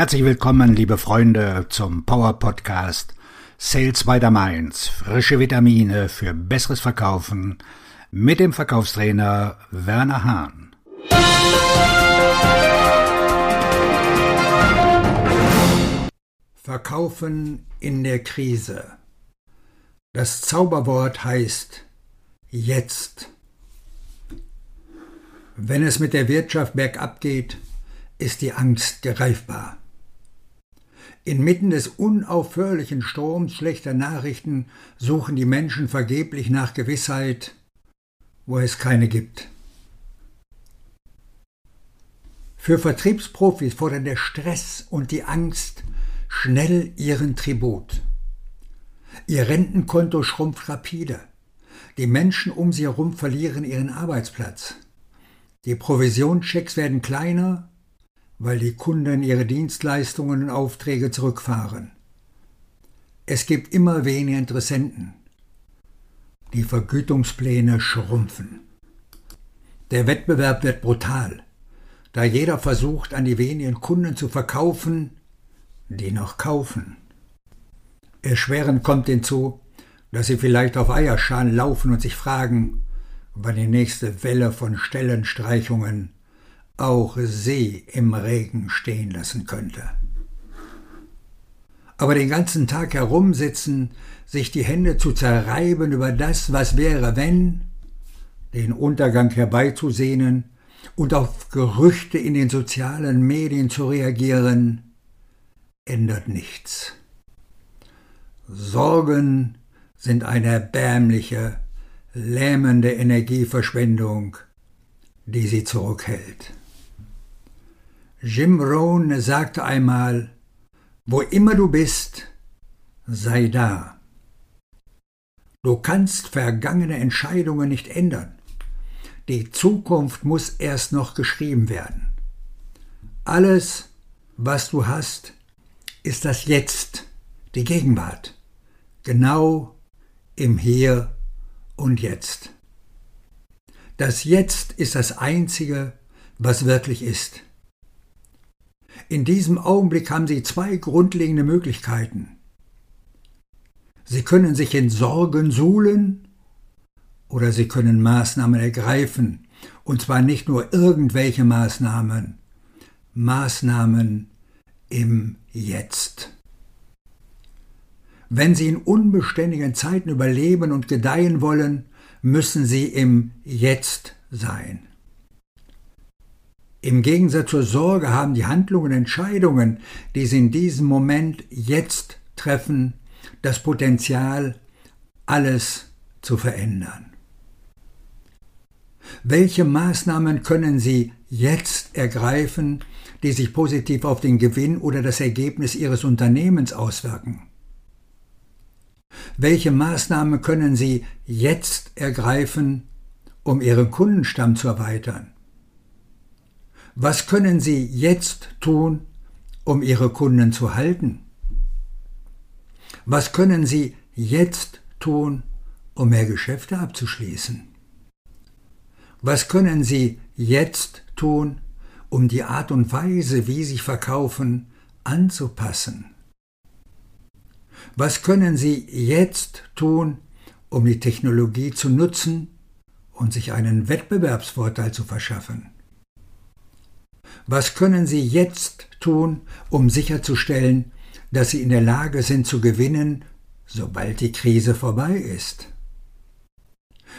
Herzlich willkommen, liebe Freunde, zum Power Podcast Sales by the Mainz. Frische Vitamine für besseres Verkaufen mit dem Verkaufstrainer Werner Hahn. Verkaufen in der Krise. Das Zauberwort heißt jetzt. Wenn es mit der Wirtschaft bergab geht, ist die Angst greifbar. Inmitten des unaufhörlichen Stroms schlechter Nachrichten suchen die Menschen vergeblich nach Gewissheit, wo es keine gibt. Für Vertriebsprofis fordern der Stress und die Angst schnell ihren Tribut. Ihr Rentenkonto schrumpft rapide. Die Menschen um sie herum verlieren ihren Arbeitsplatz. Die Provisionschecks werden kleiner weil die Kunden ihre Dienstleistungen und Aufträge zurückfahren. Es gibt immer weniger Interessenten. Die Vergütungspläne schrumpfen. Der Wettbewerb wird brutal, da jeder versucht, an die wenigen Kunden zu verkaufen, die noch kaufen. Erschwerend kommt hinzu, dass sie vielleicht auf Eierschalen laufen und sich fragen, wann die nächste Welle von Stellenstreichungen auch sie im Regen stehen lassen könnte. Aber den ganzen Tag herumsitzen, sich die Hände zu zerreiben über das, was wäre, wenn, den Untergang herbeizusehnen und auf Gerüchte in den sozialen Medien zu reagieren, ändert nichts. Sorgen sind eine erbärmliche, lähmende Energieverschwendung, die sie zurückhält. Jim Rohn sagte einmal, wo immer du bist, sei da. Du kannst vergangene Entscheidungen nicht ändern. Die Zukunft muss erst noch geschrieben werden. Alles, was du hast, ist das Jetzt, die Gegenwart, genau im Hier und Jetzt. Das Jetzt ist das Einzige, was wirklich ist. In diesem Augenblick haben Sie zwei grundlegende Möglichkeiten. Sie können sich in Sorgen suhlen oder Sie können Maßnahmen ergreifen, und zwar nicht nur irgendwelche Maßnahmen, Maßnahmen im Jetzt. Wenn Sie in unbeständigen Zeiten überleben und gedeihen wollen, müssen Sie im Jetzt sein. Im Gegensatz zur Sorge haben die Handlungen und Entscheidungen, die sie in diesem Moment jetzt treffen, das Potenzial, alles zu verändern. Welche Maßnahmen können Sie jetzt ergreifen, die sich positiv auf den Gewinn oder das Ergebnis Ihres Unternehmens auswirken? Welche Maßnahmen können Sie jetzt ergreifen, um Ihren Kundenstamm zu erweitern? Was können Sie jetzt tun, um Ihre Kunden zu halten? Was können Sie jetzt tun, um mehr Geschäfte abzuschließen? Was können Sie jetzt tun, um die Art und Weise, wie Sie verkaufen, anzupassen? Was können Sie jetzt tun, um die Technologie zu nutzen und sich einen Wettbewerbsvorteil zu verschaffen? Was können Sie jetzt tun, um sicherzustellen, dass Sie in der Lage sind zu gewinnen, sobald die Krise vorbei ist?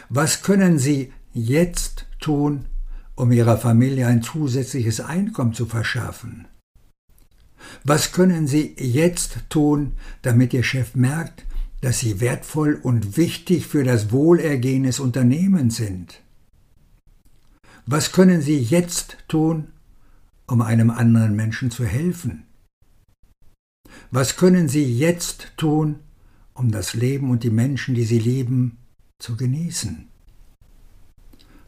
Was können Sie jetzt tun, um Ihrer Familie ein zusätzliches Einkommen zu verschaffen? Was können Sie jetzt tun, damit Ihr Chef merkt, dass Sie wertvoll und wichtig für das Wohlergehen des Unternehmens sind? Was können Sie jetzt tun, um einem anderen Menschen zu helfen? Was können Sie jetzt tun, um das Leben und die Menschen, die Sie lieben, zu genießen?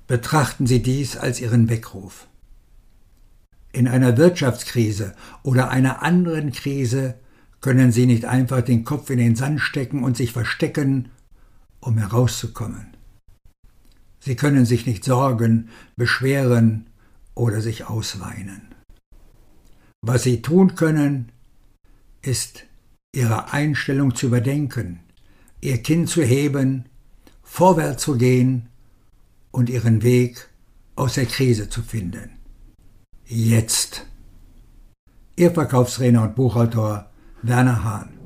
Betrachten Sie dies als Ihren Weckruf. In einer Wirtschaftskrise oder einer anderen Krise können Sie nicht einfach den Kopf in den Sand stecken und sich verstecken, um herauszukommen. Sie können sich nicht sorgen, beschweren oder sich ausweinen. Was Sie tun können, ist Ihre Einstellung zu überdenken, Ihr Kinn zu heben, vorwärts zu gehen und Ihren Weg aus der Krise zu finden. Jetzt. Ihr Verkaufstrainer und Buchautor Werner Hahn.